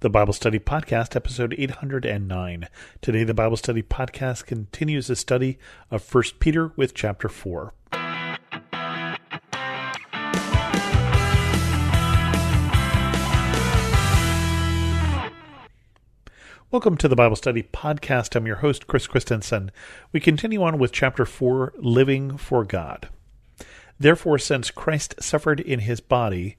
the Bible Study Podcast, episode 809. Today, the Bible Study Podcast continues the study of 1 Peter with chapter 4. Welcome to the Bible Study Podcast. I'm your host, Chris Christensen. We continue on with chapter 4, Living for God. Therefore, since Christ suffered in his body,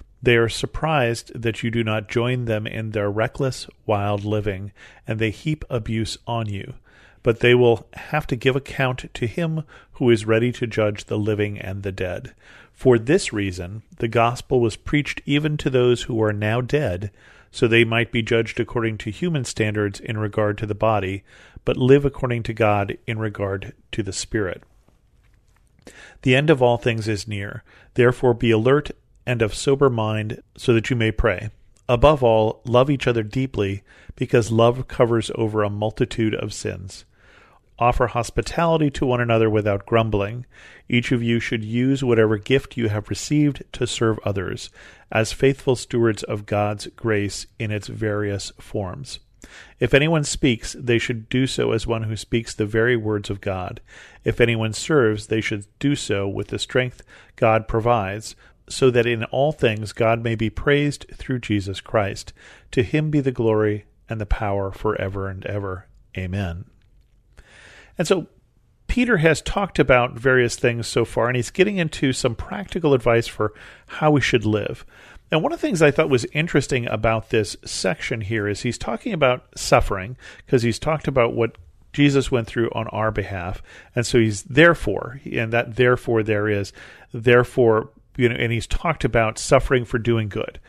They are surprised that you do not join them in their reckless, wild living, and they heap abuse on you. But they will have to give account to him who is ready to judge the living and the dead. For this reason, the gospel was preached even to those who are now dead, so they might be judged according to human standards in regard to the body, but live according to God in regard to the spirit. The end of all things is near. Therefore, be alert and of sober mind, so that you may pray. Above all, love each other deeply, because love covers over a multitude of sins. Offer hospitality to one another without grumbling. Each of you should use whatever gift you have received to serve others, as faithful stewards of God's grace in its various forms. If anyone speaks, they should do so as one who speaks the very words of God. If anyone serves, they should do so with the strength God provides so that in all things God may be praised through Jesus Christ. To him be the glory and the power forever and ever. Amen. And so Peter has talked about various things so far, and he's getting into some practical advice for how we should live. And one of the things I thought was interesting about this section here is he's talking about suffering, because he's talked about what Jesus went through on our behalf. And so he's therefore, and that therefore there is, therefore you know, and he's talked about suffering for doing good,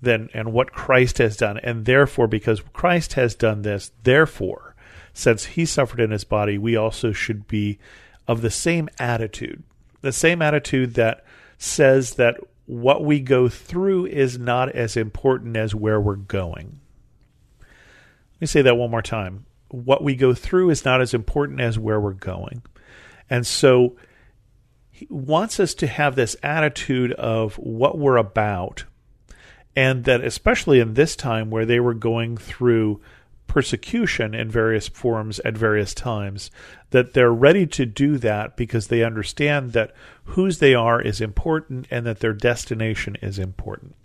then and what Christ has done, and therefore, because Christ has done this, therefore, since he suffered in his body, we also should be of the same attitude, the same attitude that says that what we go through is not as important as where we're going. Let me say that one more time. What we go through is not as important as where we're going. And so he wants us to have this attitude of what we're about, and that especially in this time where they were going through persecution in various forms at various times, that they're ready to do that because they understand that whose they are is important and that their destination is important.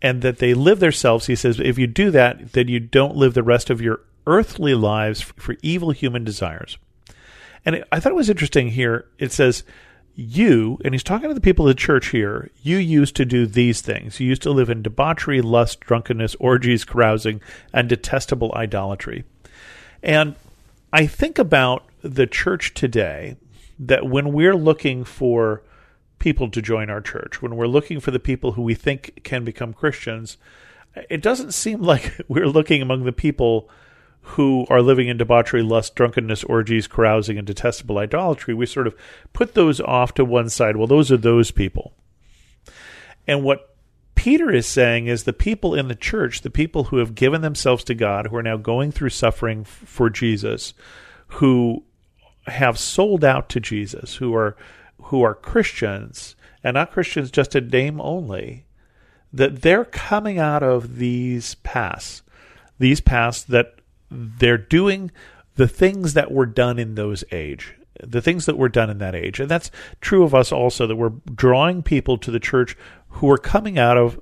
And that they live themselves, he says, if you do that, then you don't live the rest of your earthly lives for evil human desires. And I thought it was interesting here. It says, you, and he's talking to the people of the church here, you used to do these things. You used to live in debauchery, lust, drunkenness, orgies, carousing, and detestable idolatry. And I think about the church today that when we're looking for people to join our church, when we're looking for the people who we think can become Christians, it doesn't seem like we're looking among the people who are living in debauchery, lust, drunkenness, orgies, carousing, and detestable idolatry, we sort of put those off to one side. Well, those are those people. And what Peter is saying is the people in the church, the people who have given themselves to God, who are now going through suffering for Jesus, who have sold out to Jesus, who are who are Christians and not Christians just a name only, that they're coming out of these paths, these paths that they're doing the things that were done in those age the things that were done in that age. And that's true of us also that we're drawing people to the church who are coming out of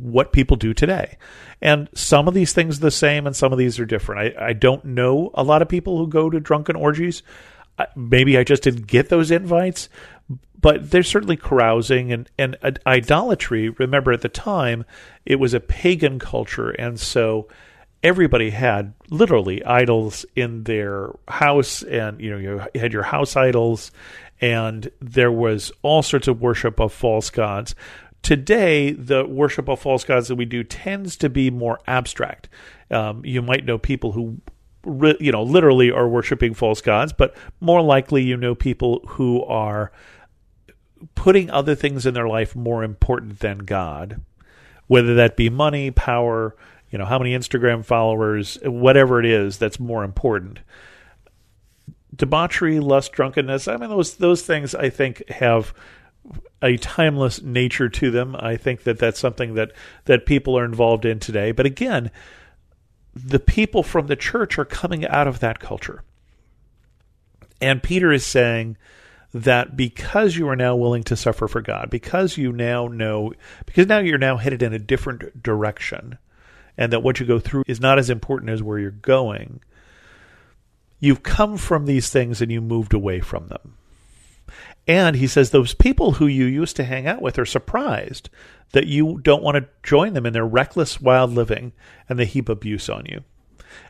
what people do today. And some of these things are the same and some of these are different. I, I don't know a lot of people who go to drunken orgies. Maybe i just didn't get those invites but there's certainly carousing and, and idolatry. Remember at the time it was a pagan culture and so everybody had literally idols in their house and you know you had your house idols and there was all sorts of worship of false gods. Today the worship of false gods that we do tends to be more abstract. Um, you might know people who you know, literally are worshiping false gods, but more likely you know people who are putting other things in their life more important than God, whether that be money, power, you know, how many Instagram followers, whatever it is that's more important. Debauchery, lust, drunkenness, I mean those those things I think have a timeless nature to them. I think that that's something that that people are involved in today. But again, the people from the church are coming out of that culture. And Peter is saying that because you are now willing to suffer for God, because you now know, because now you're now headed in a different direction, and that what you go through is not as important as where you're going, you've come from these things and you moved away from them. And he says those people who you used to hang out with are surprised that you don't want to join them in their reckless, wild living and they heap abuse on you.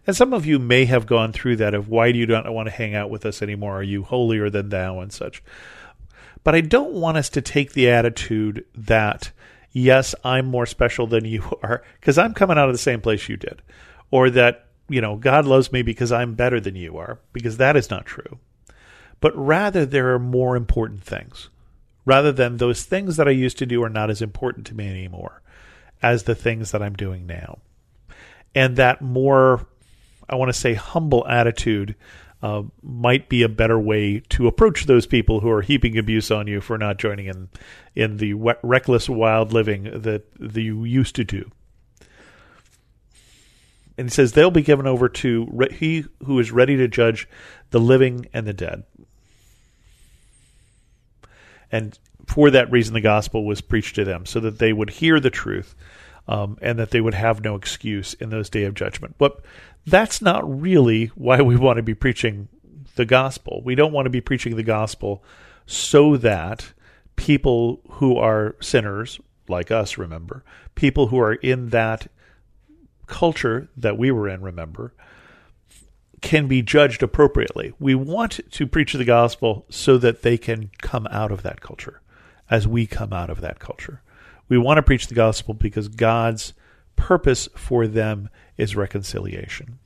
And some of you may have gone through that of why do you not want to hang out with us anymore? Are you holier than thou and such? But I don't want us to take the attitude that, yes, I'm more special than you are because I'm coming out of the same place you did. Or that, you know, God loves me because I'm better than you are, because that is not true but rather there are more important things. Rather than those things that I used to do are not as important to me anymore as the things that I'm doing now. And that more, I want to say, humble attitude uh, might be a better way to approach those people who are heaping abuse on you for not joining in in the reckless wild living that, that you used to do. And he says they'll be given over to re- he who is ready to judge the living and the dead. And for that reason, the gospel was preached to them so that they would hear the truth um, and that they would have no excuse in those day of judgment. But that's not really why we want to be preaching the gospel. We don't want to be preaching the gospel so that people who are sinners, like us, remember, people who are in that culture that we were in, remember, can be judged appropriately. We want to preach the gospel so that they can come out of that culture as we come out of that culture. We want to preach the gospel because God's purpose for them is reconciliation.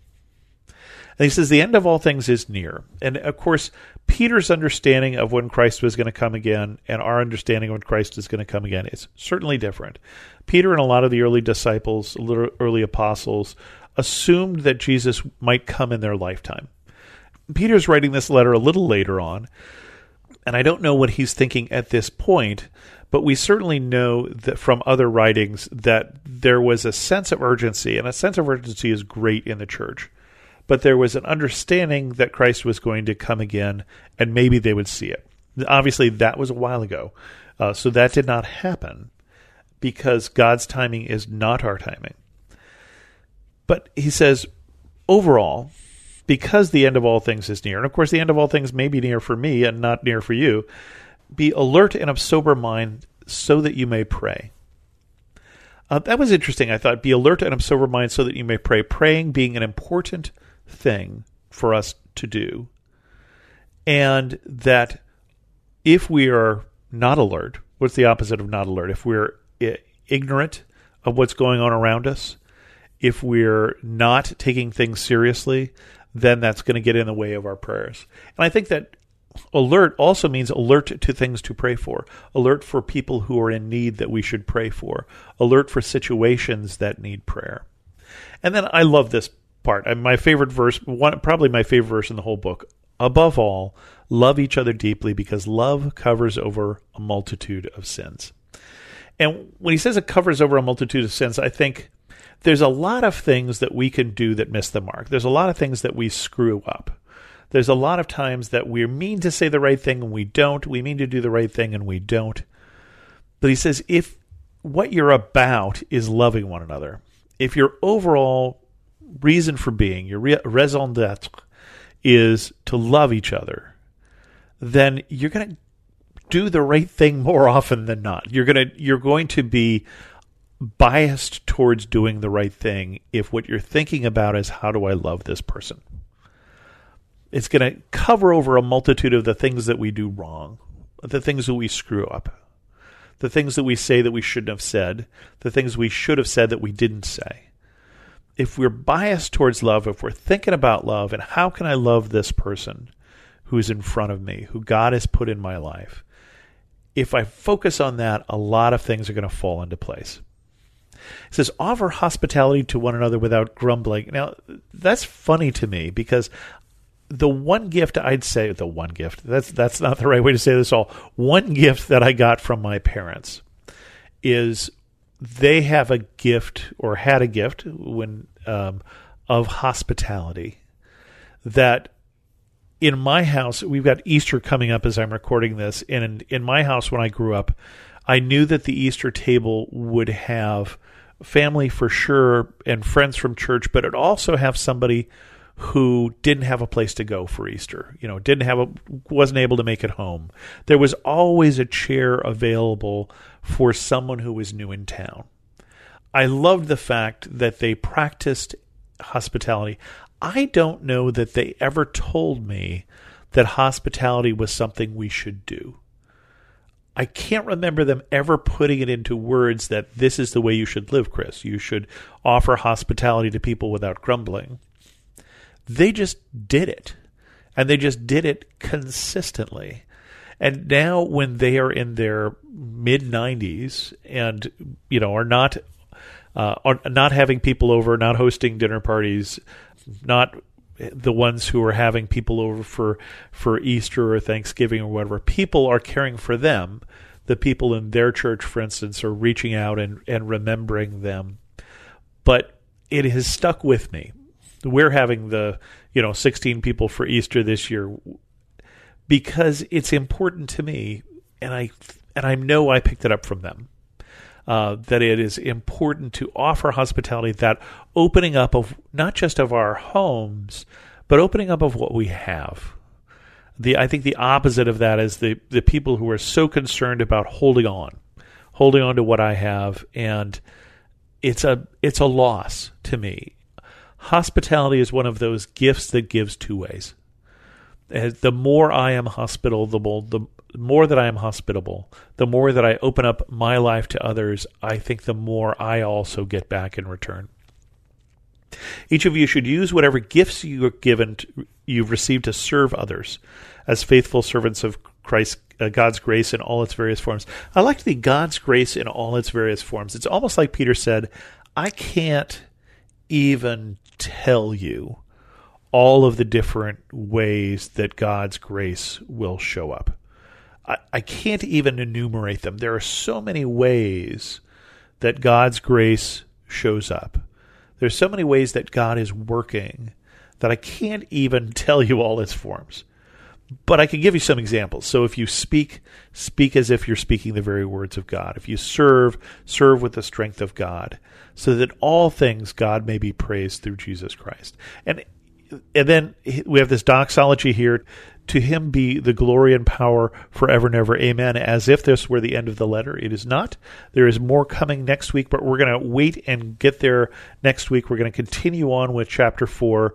And he says, The end of all things is near. And of course, Peter's understanding of when Christ was going to come again and our understanding of when Christ is going to come again is certainly different. Peter and a lot of the early disciples, early apostles, assumed that Jesus might come in their lifetime. Peter's writing this letter a little later on, and I don't know what he's thinking at this point, but we certainly know that from other writings that there was a sense of urgency, and a sense of urgency is great in the church. But there was an understanding that Christ was going to come again, and maybe they would see it. Obviously, that was a while ago, uh, so that did not happen because God's timing is not our timing. But he says, overall, because the end of all things is near, and of course, the end of all things may be near for me and not near for you, be alert and of sober mind so that you may pray. Uh, that was interesting. I thought, be alert and of sober mind so that you may pray. Praying being an important thing for us to do. And that if we are not alert, what's the opposite of not alert? If we're ignorant of what's going on around us, if we're not taking things seriously, then that's going to get in the way of our prayers. And I think that alert also means alert to things to pray for, alert for people who are in need that we should pray for, alert for situations that need prayer. And then I love this part. My favorite verse, one probably my favorite verse in the whole book. Above all, love each other deeply because love covers over a multitude of sins. And when he says it covers over a multitude of sins, I think there's a lot of things that we can do that miss the mark. There's a lot of things that we screw up. There's a lot of times that we mean to say the right thing and we don't. We mean to do the right thing and we don't. But he says if what you're about is loving one another, if your overall reason for being, your raison d'etre, is to love each other, then you're going to do the right thing more often than not. You're going to you're going to be biased towards doing the right thing if what you're thinking about is how do I love this person? It's going to cover over a multitude of the things that we do wrong, the things that we screw up, the things that we say that we shouldn't have said, the things we should have said that we didn't say. if we're biased towards love, if we're thinking about love and how can I love this person who's in front of me, who God has put in my life, if I focus on that, a lot of things are going to fall into place. It says, offer hospitality to one another without grumbling. Now, that's funny to me because the one gift I'd say, the one gift, that's, that's not the right way to say this all. One gift that I got from my parents is they have a gift or had a gift when um, of hospitality that in my house we've got Easter coming up as I'm recording this and in, in my house when I grew up I knew that the Easter table would have family for sure and friends from church but it also have somebody who didn't have a place to go for Easter, you know, didn't have a wasn't able to make it home. There was always a chair available for someone who was new in town. I loved the fact that they practiced hospitality. I don't know that they ever told me that hospitality was something we should do. I can't remember them ever putting it into words that this is the way you should live, Chris. You should offer hospitality to people without grumbling. They just did it. And they just did it consistently. And now, when they are in their mid 90s and, you know, are not. Uh, are not having people over, not hosting dinner parties, not the ones who are having people over for for Easter or Thanksgiving or whatever. People are caring for them. The people in their church, for instance, are reaching out and, and remembering them. But it has stuck with me. We're having the you know 16 people for Easter this year because it's important to me, and I and I know I picked it up from them. Uh, that it is important to offer hospitality, that opening up of not just of our homes, but opening up of what we have. The I think the opposite of that is the the people who are so concerned about holding on, holding on to what I have, and it's a it's a loss to me. Hospitality is one of those gifts that gives two ways the more I am hospitable, the more that I am hospitable, the more that I open up my life to others, I think the more I also get back in return. Each of you should use whatever gifts you are given, to, you've received to serve others as faithful servants of Christ, uh, God's grace in all its various forms. I like the God's grace in all its various forms. It's almost like Peter said, I can't even tell you all of the different ways that God's grace will show up. I, I can't even enumerate them. There are so many ways that God's grace shows up. There's so many ways that God is working that I can't even tell you all its forms. But I can give you some examples. So if you speak, speak as if you're speaking the very words of God. If you serve, serve with the strength of God, so that all things God may be praised through Jesus Christ. And and then we have this doxology here. To him be the glory and power forever and ever. Amen. As if this were the end of the letter. It is not. There is more coming next week but we're going to wait and get there next week. We're going to continue on with chapter 4